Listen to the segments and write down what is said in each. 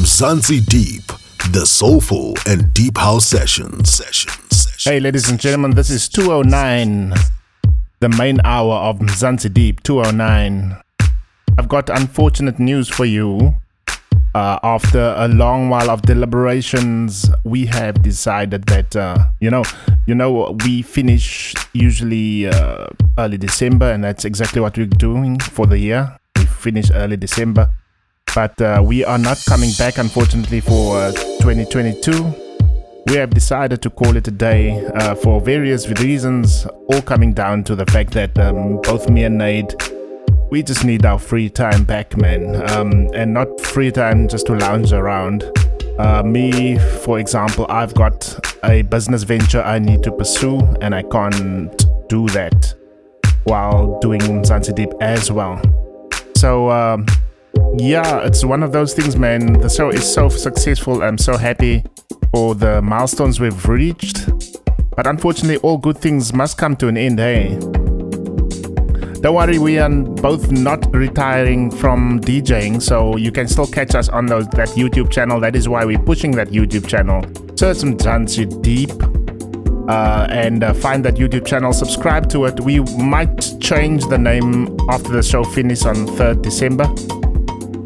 Mzansi Deep, the soulful and deep house sessions. Sessions. Sessions. Hey, ladies and gentlemen, this is 209, the main hour of Mzansi Deep 209. I've got unfortunate news for you. Uh, after a long while of deliberations, we have decided that uh, you know, you know, we finish usually uh, early December, and that's exactly what we're doing for the year. We finish early December, but uh, we are not coming back, unfortunately, for uh, 2022. We have decided to call it a day uh, for various reasons, all coming down to the fact that um, both me and Nate we just need our free time back, man. Um, and not free time just to lounge around. Uh, me, for example, I've got a business venture I need to pursue, and I can't do that while doing Deep as well. So, um, yeah, it's one of those things, man. The show is so successful. I'm so happy for the milestones we've reached. But unfortunately, all good things must come to an end, hey? Don't worry, we are both not retiring from DJing, so you can still catch us on those, that YouTube channel. That is why we're pushing that YouTube channel. Search some Mzansi Deep uh, and uh, find that YouTube channel. Subscribe to it. We might change the name after the show finishes on 3rd December.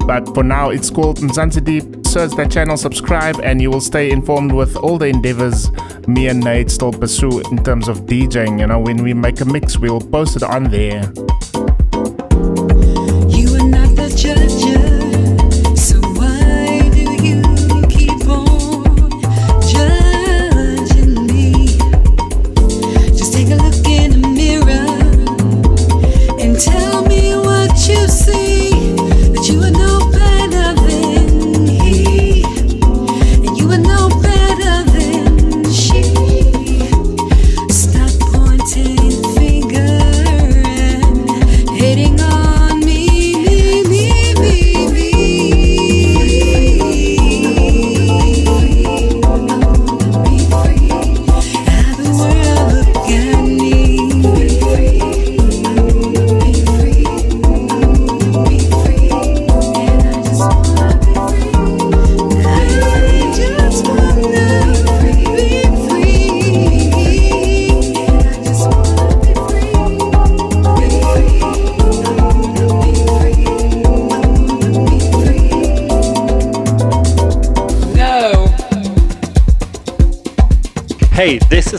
But for now, it's called Mzansi Deep. Search that channel, subscribe, and you will stay informed with all the endeavors me and Nate still pursue in terms of DJing. You know, when we make a mix, we'll post it on there.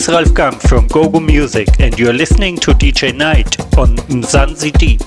Is Ralf Gum from GoGo Music, and you're listening to DJ Night on Mzansi Deep.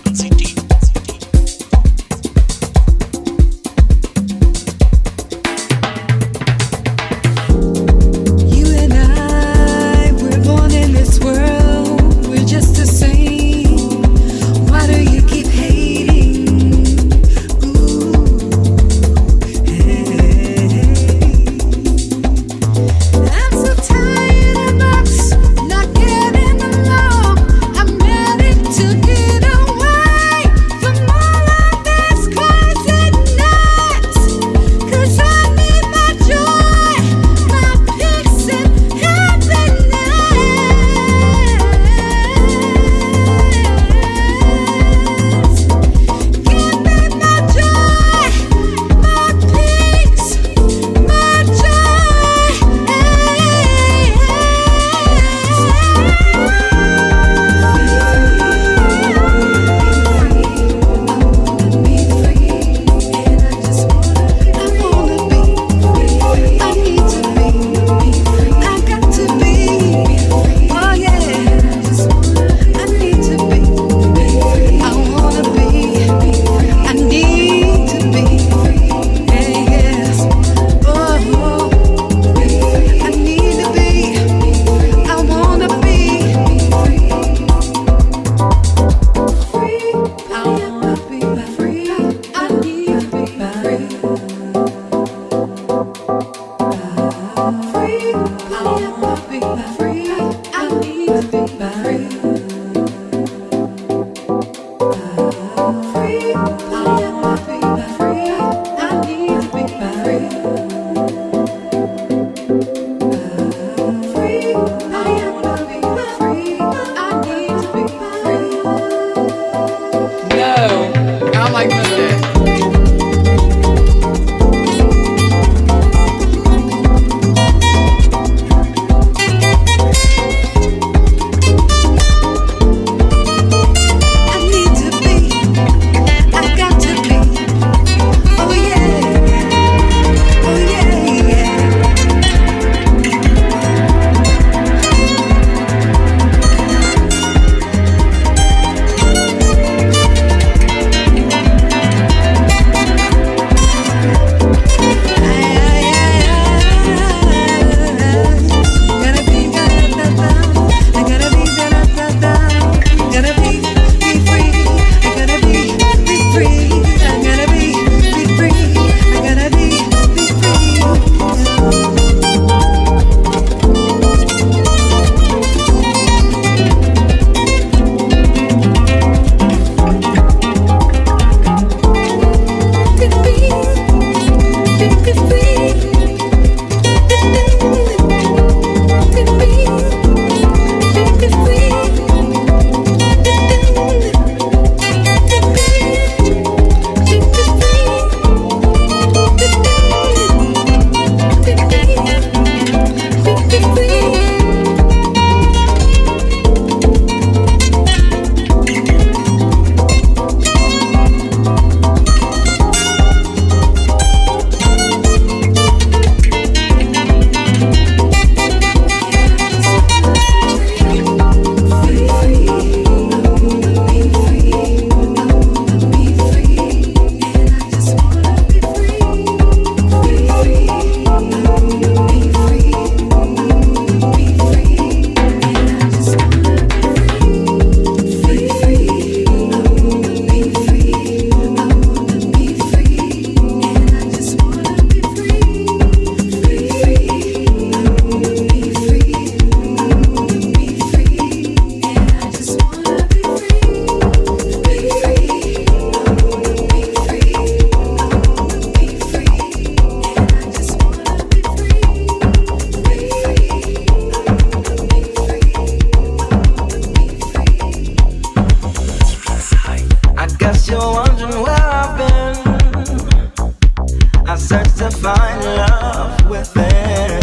Find love within.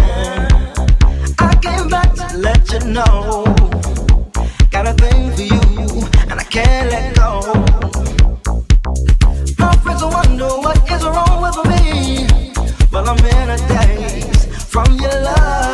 I came back to let you know. Got a thing for you, and I can't let go. My friends wonder what is wrong with me. Well, I'm in a daze from your love,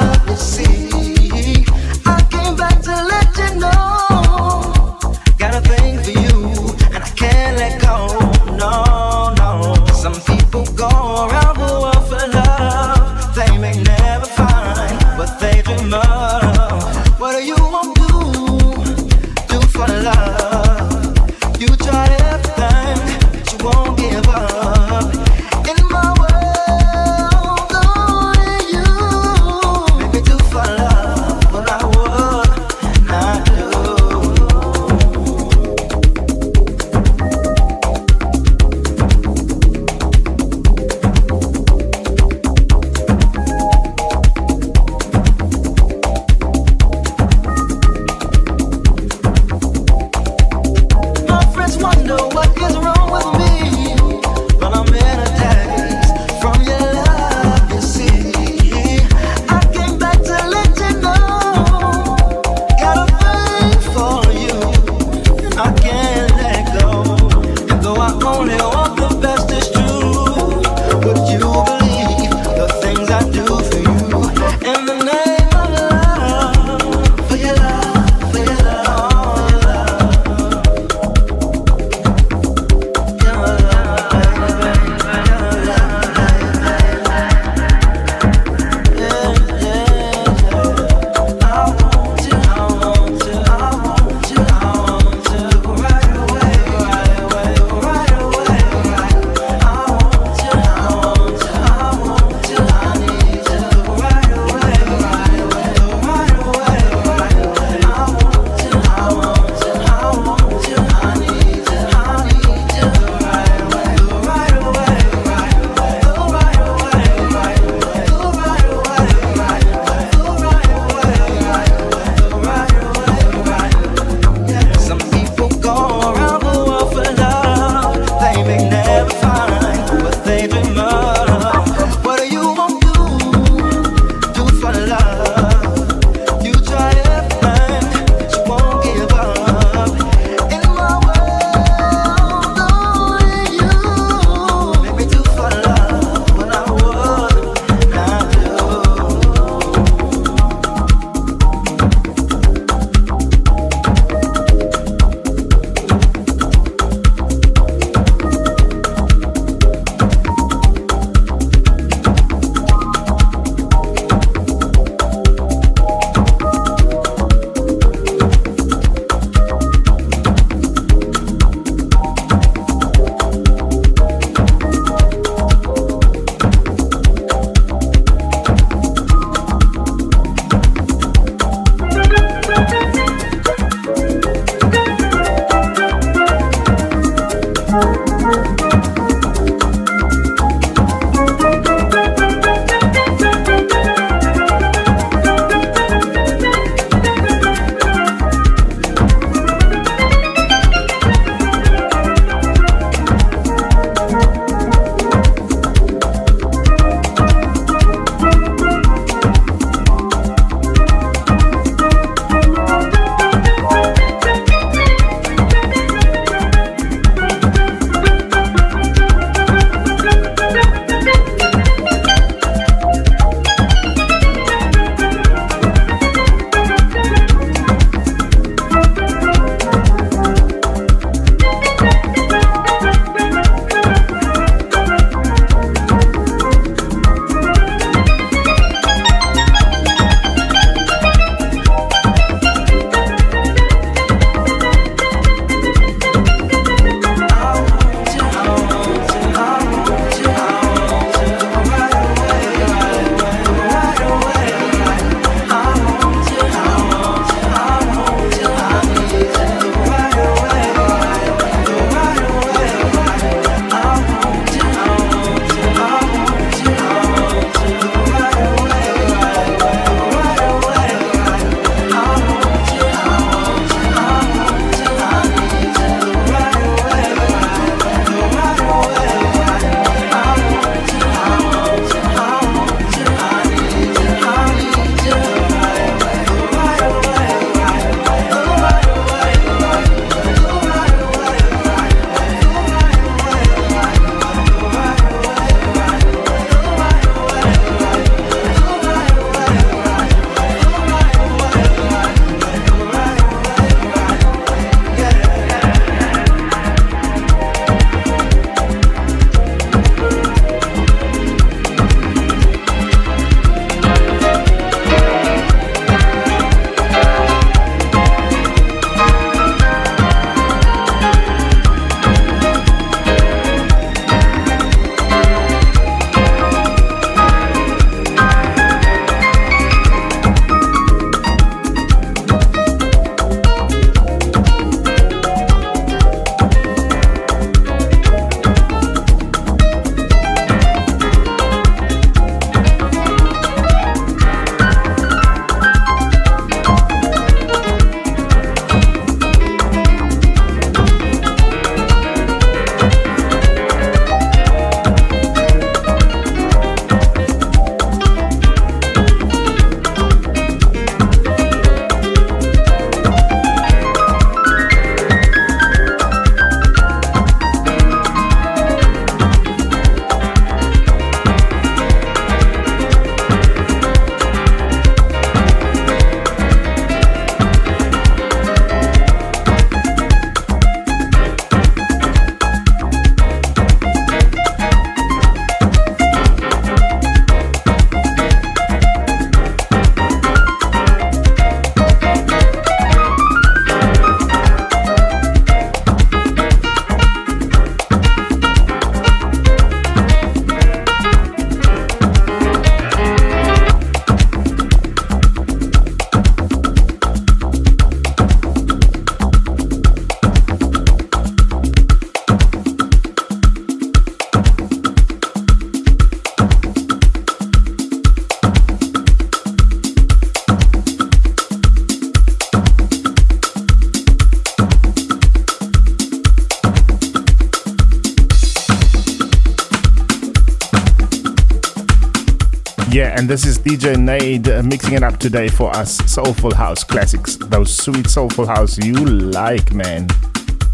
Yeah, and this is DJ Nade mixing it up today for us. Soulful House classics. Those sweet Soulful House you like, man.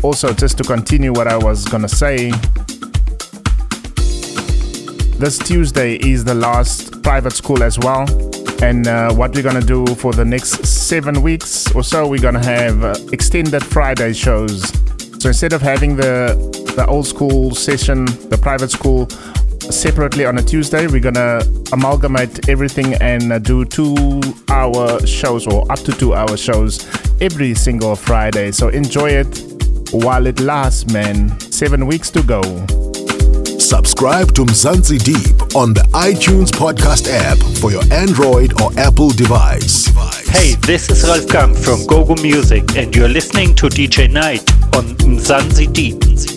Also, just to continue what I was gonna say, this Tuesday is the last private school as well. And uh, what we're gonna do for the next seven weeks or so, we're gonna have uh, extended Friday shows. So instead of having the the old school session, the private school separately on a Tuesday, we're gonna amalgamate everything and uh, do two hour shows or up to two hour shows every single Friday. So enjoy it while it lasts, man. Seven weeks to go. Subscribe to Mzansi Deep on the iTunes podcast app for your Android or Apple device. Hey, this is Ralf Gum from Gogo Music, and you're listening to DJ Night on Mzansi Deep.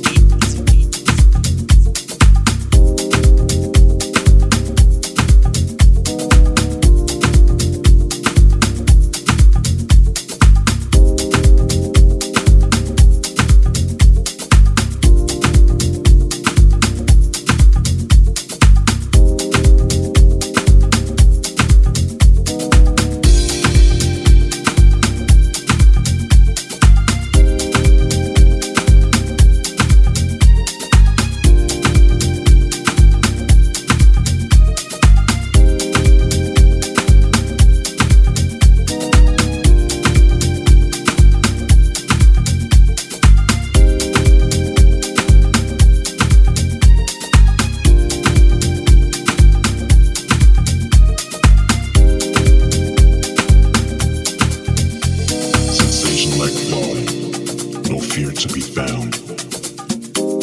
No fear to be found.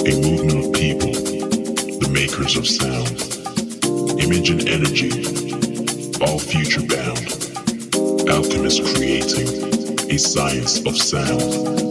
A movement of people, the makers of sound. Image and energy, all future bound. Alchemists creating a science of sound.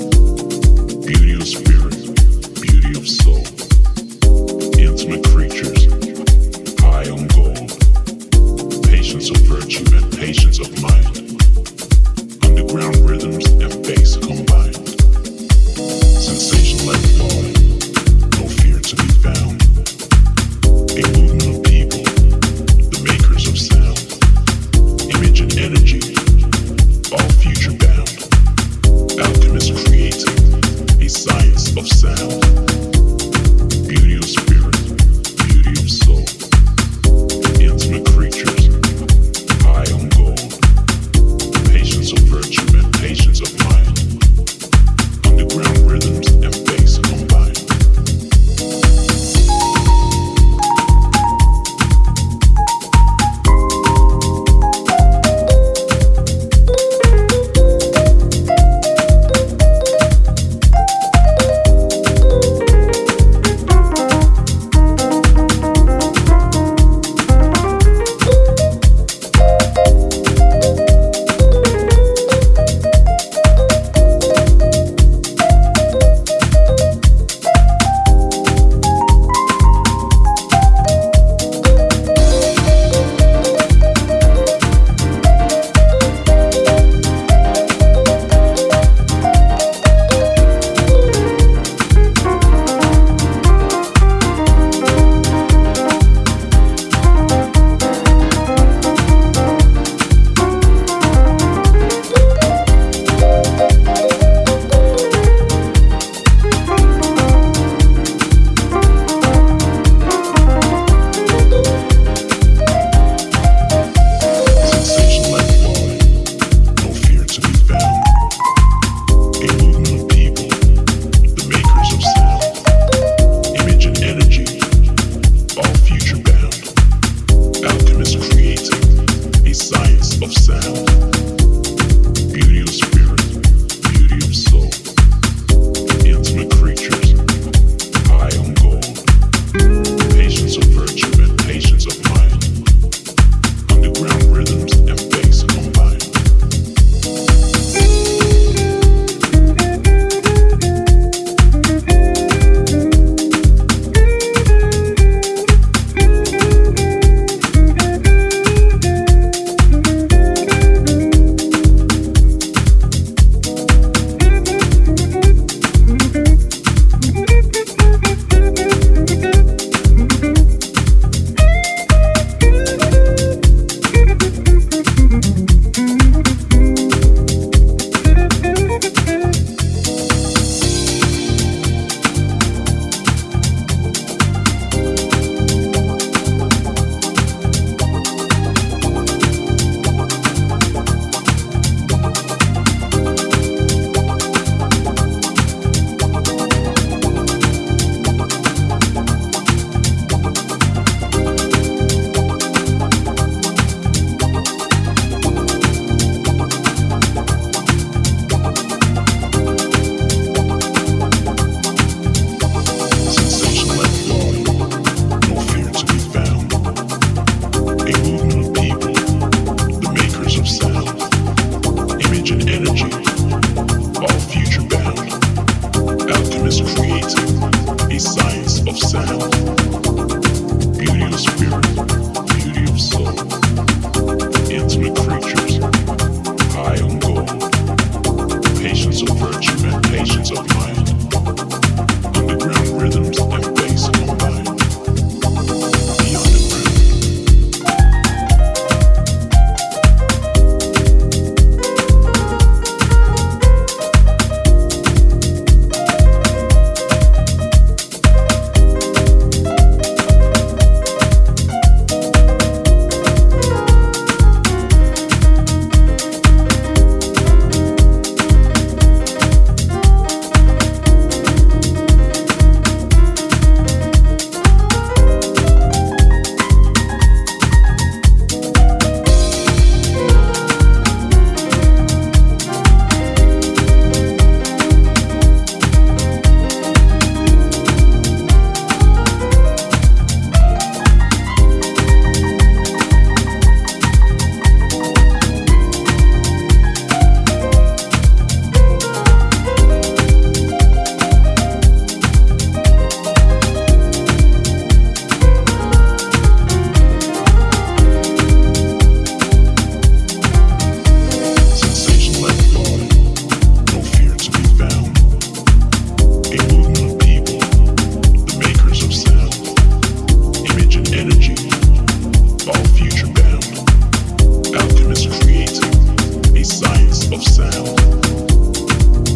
of sound,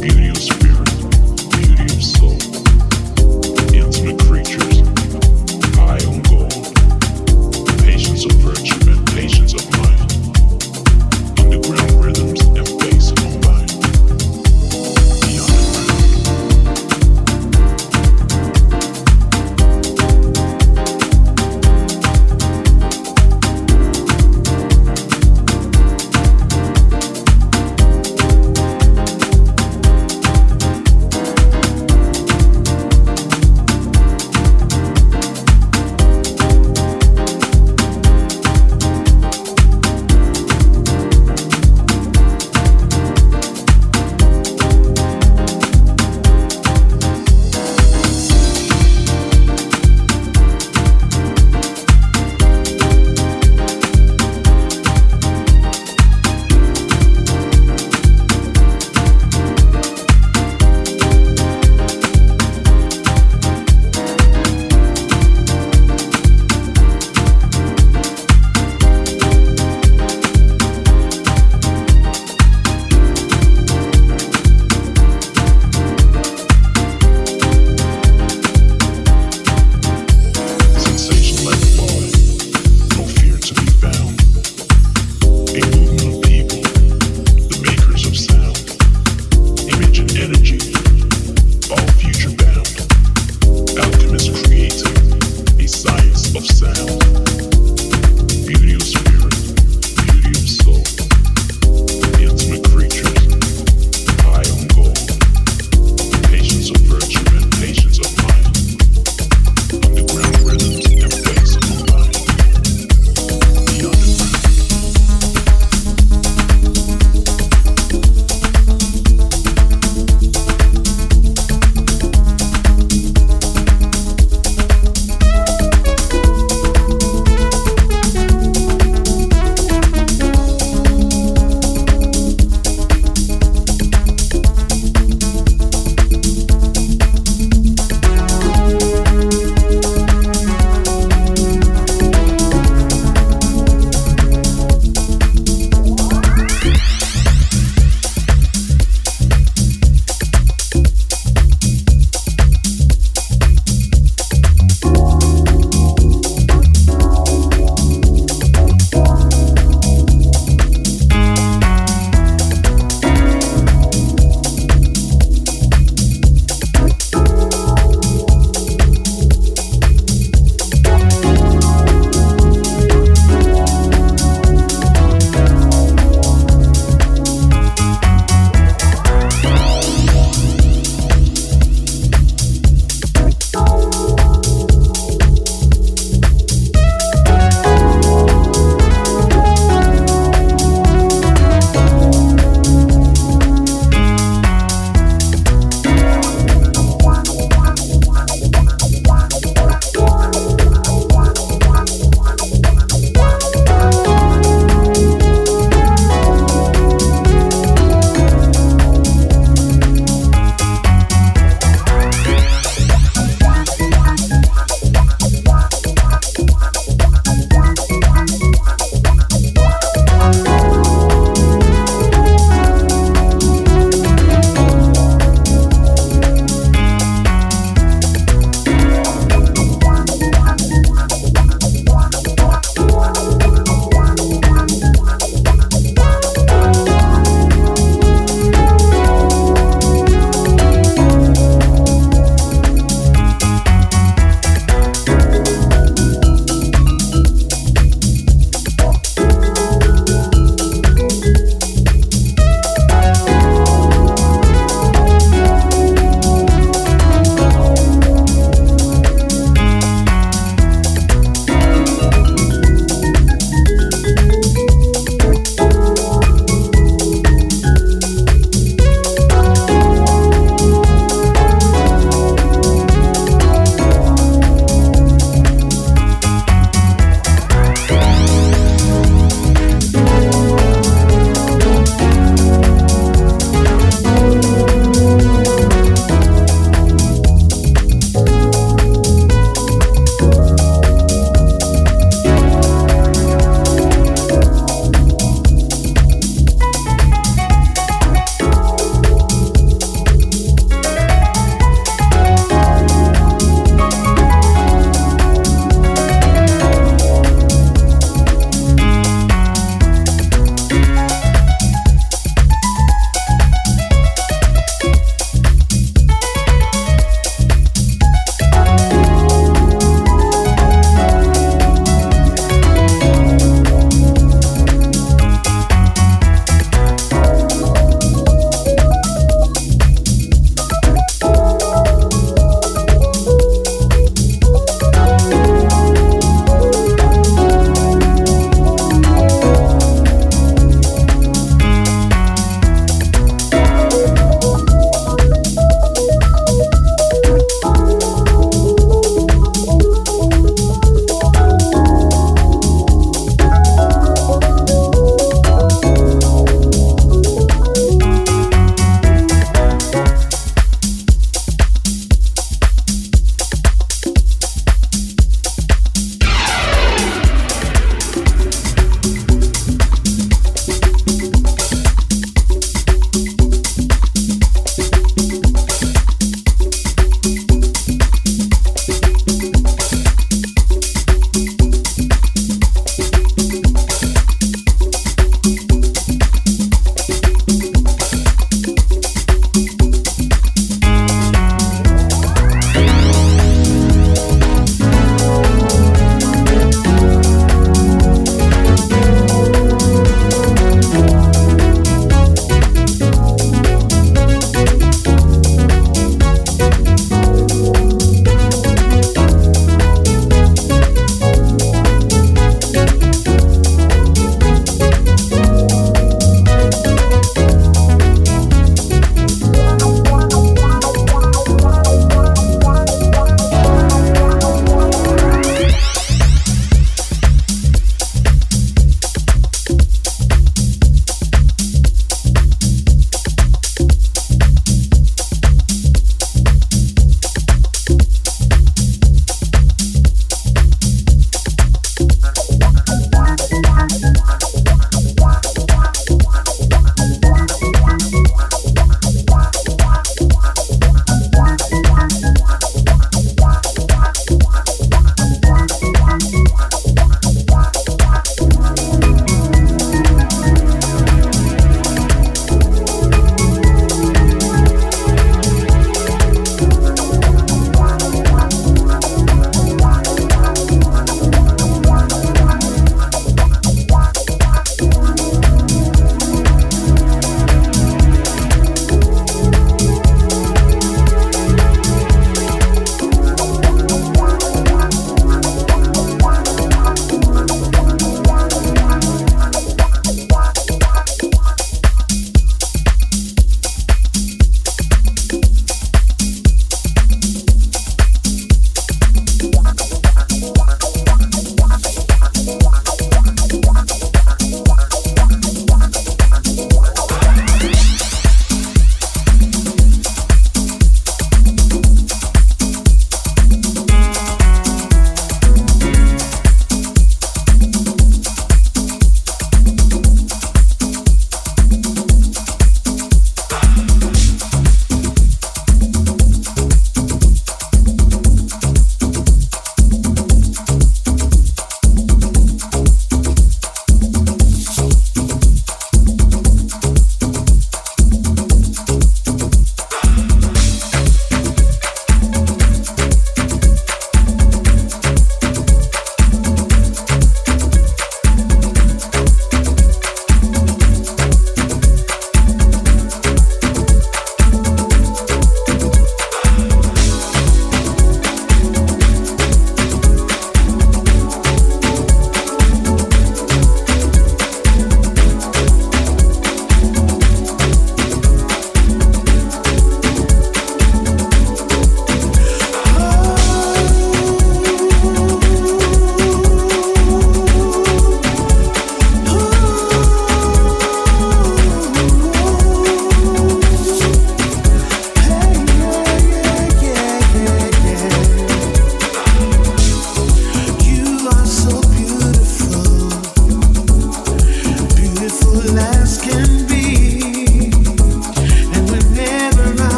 beauty of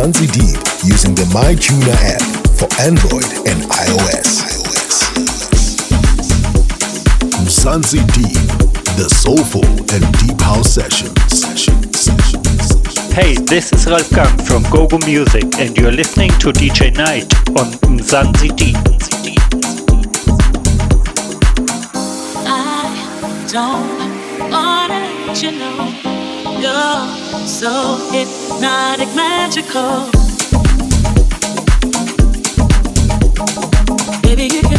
Sansi Deep using the MyTuner app for Android and iOS. Mzansi Deep, the soulful and deep house session. Hey, this is Ralf Gum from Gogo Music, and you're listening to DJ Night on Mzansi Deep. I don't want you know you're so hypnotic, magical. Baby, you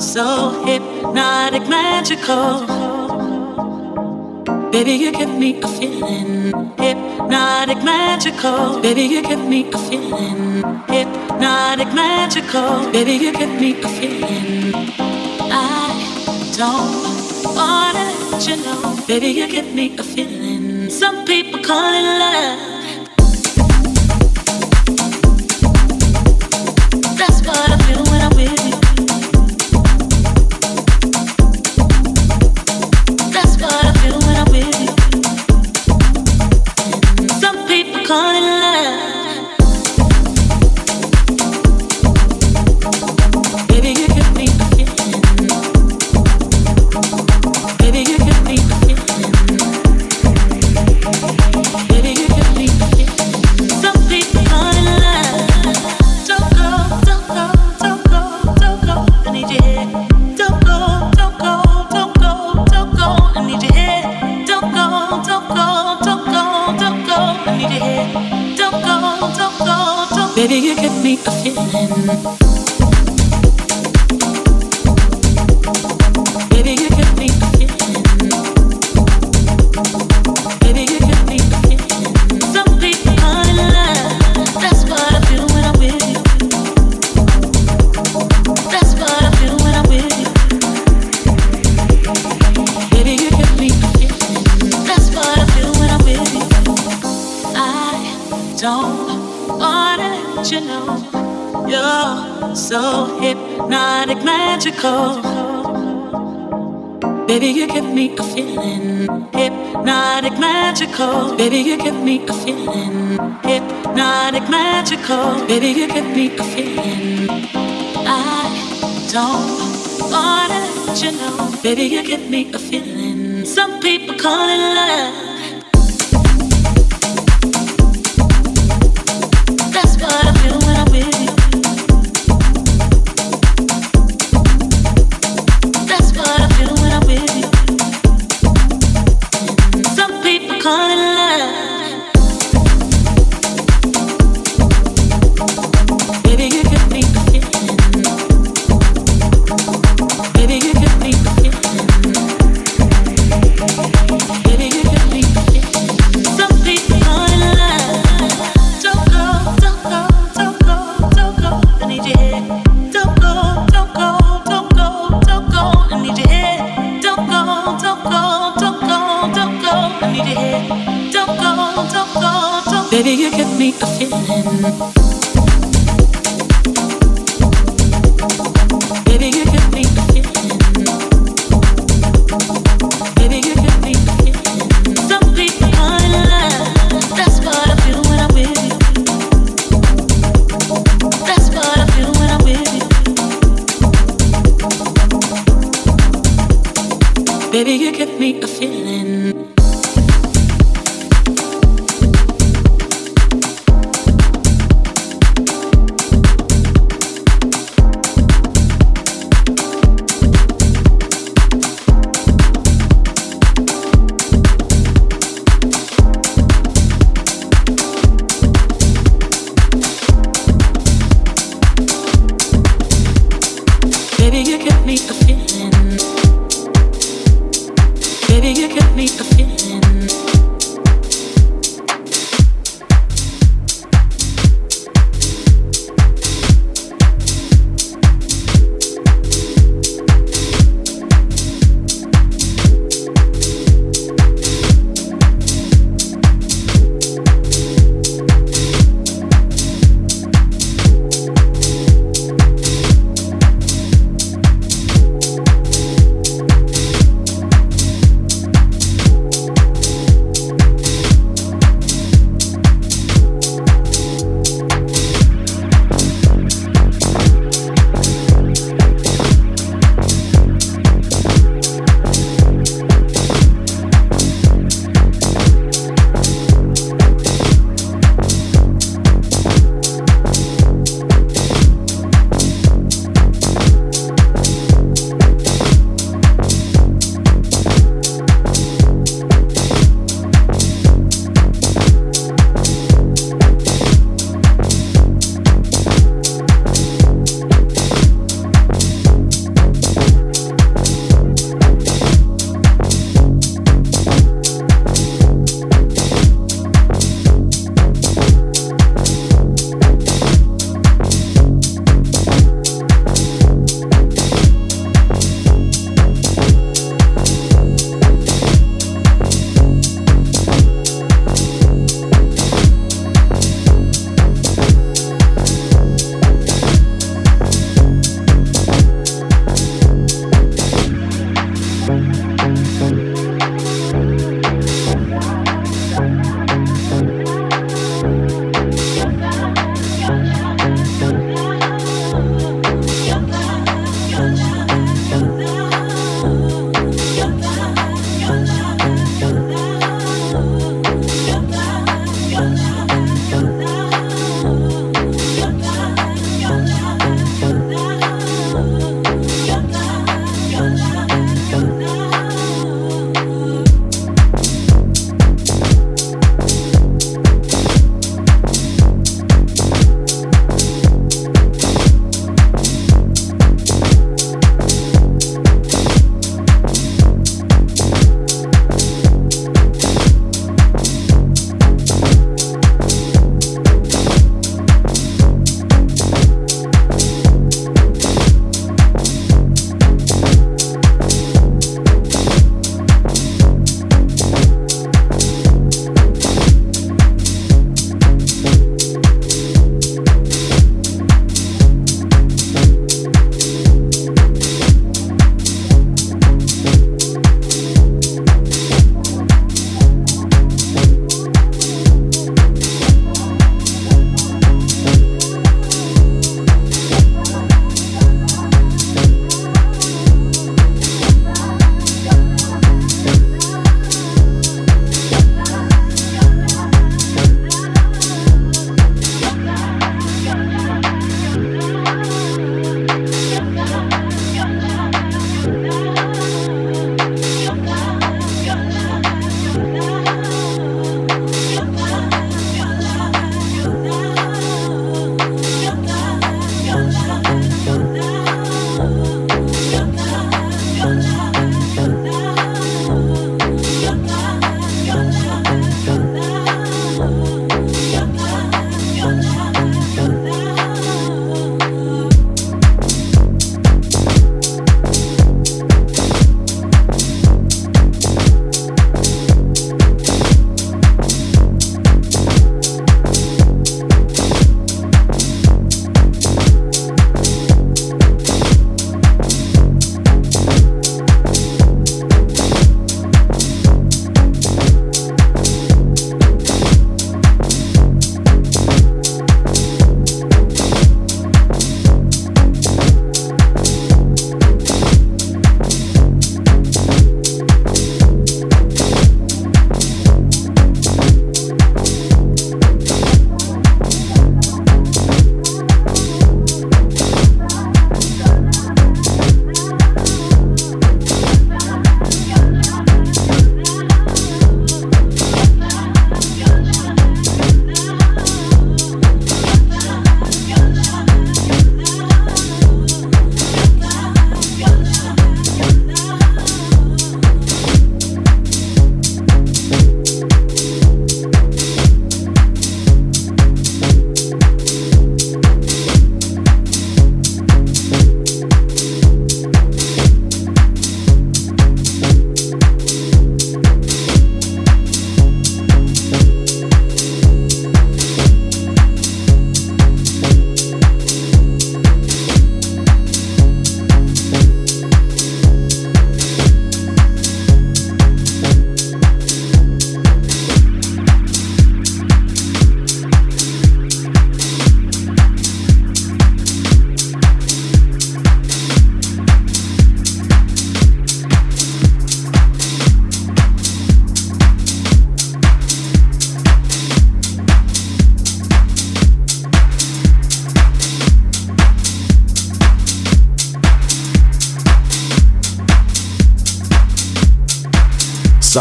so hypnotic, magical. Baby, you give me a feeling hypnotic, magical. Baby, you give me a feeling hypnotic, magical. Baby, you give me a feeling. I don't wanna let you know. Baby, you give me a feeling. Some people call it love. don't wanna let you know you're so hypnotic, magical. Baby, you give me a feeling hypnotic, magical. Baby, you give me a feeling hypnotic, magical. Baby, you give me a feeling. I don't wanna let you know. Baby, you give me a feeling. Some people call it love.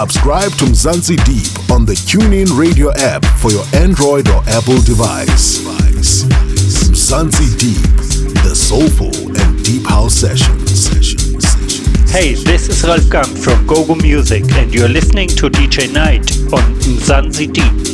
Subscribe to Mzansi Deep on the TuneIn Radio app for your Android or Apple device. Mzansi Deep, the soulful and deep house session. Hey, this is Ralf Gum from Gogo Music, and you're listening to DJ Night on Mzansi Deep.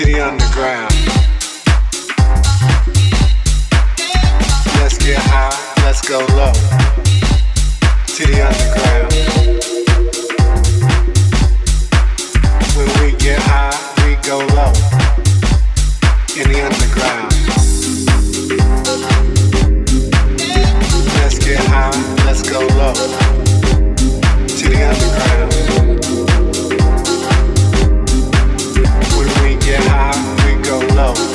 to the underground. Let's get high, let's go low. To the underground. When we get high, we go low. In the underground. Let's get high, let's go low. To the underground. love.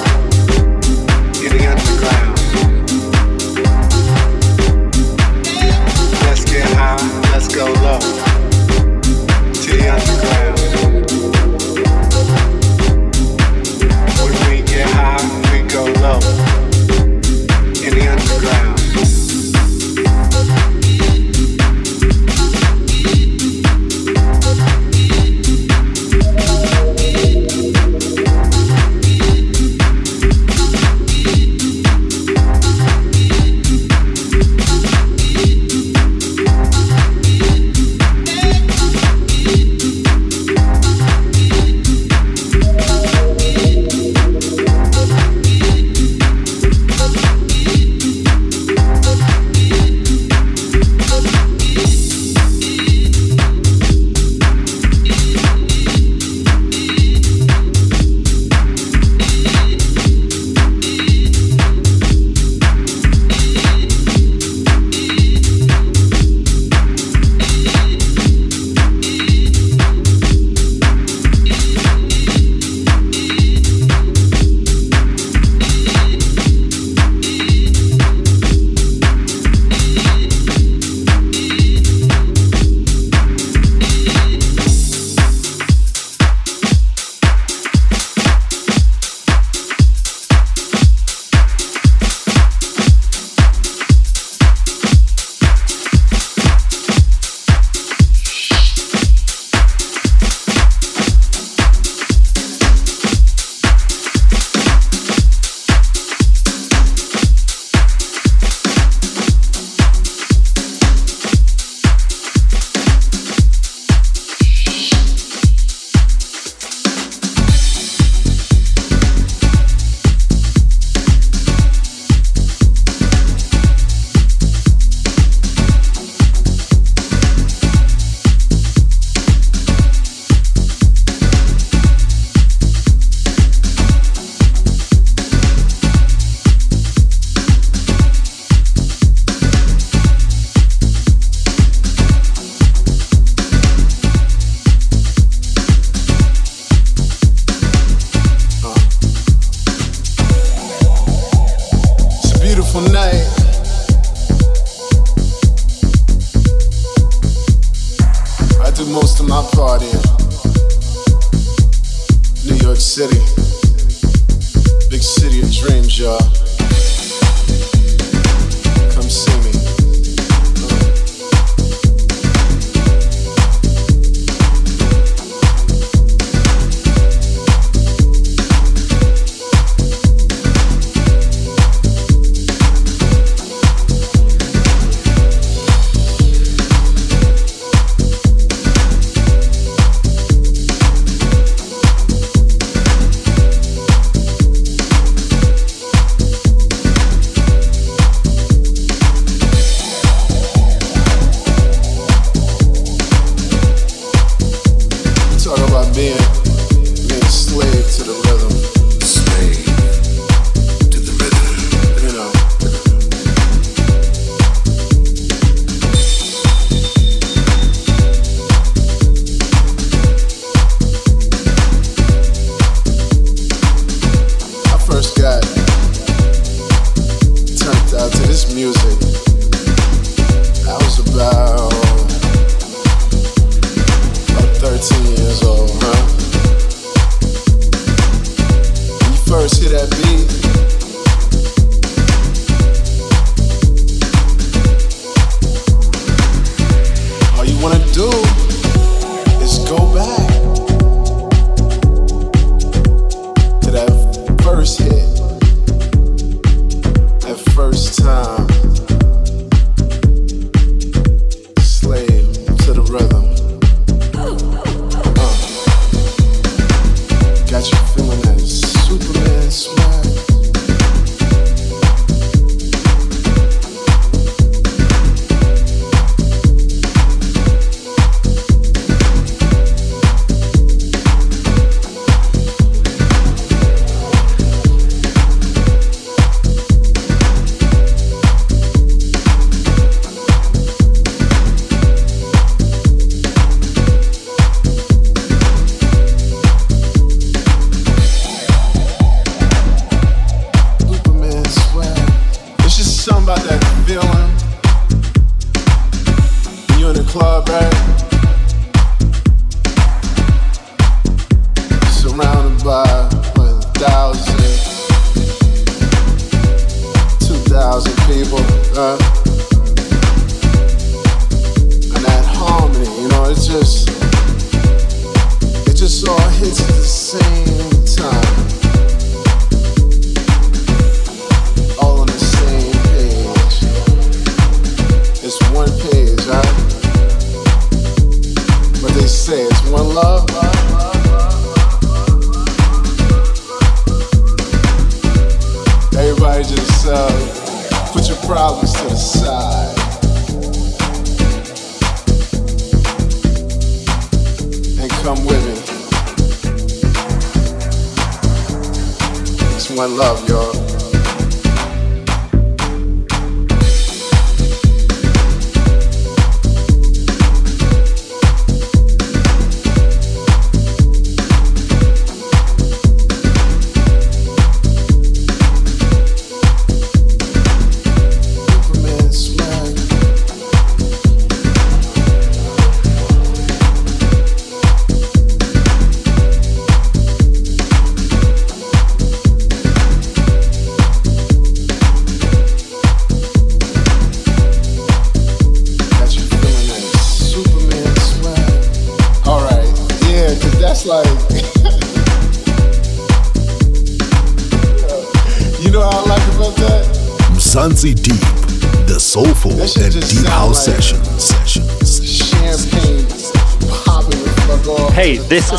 club, right?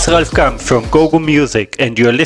Ralf Gum from Gogo Music and you're listening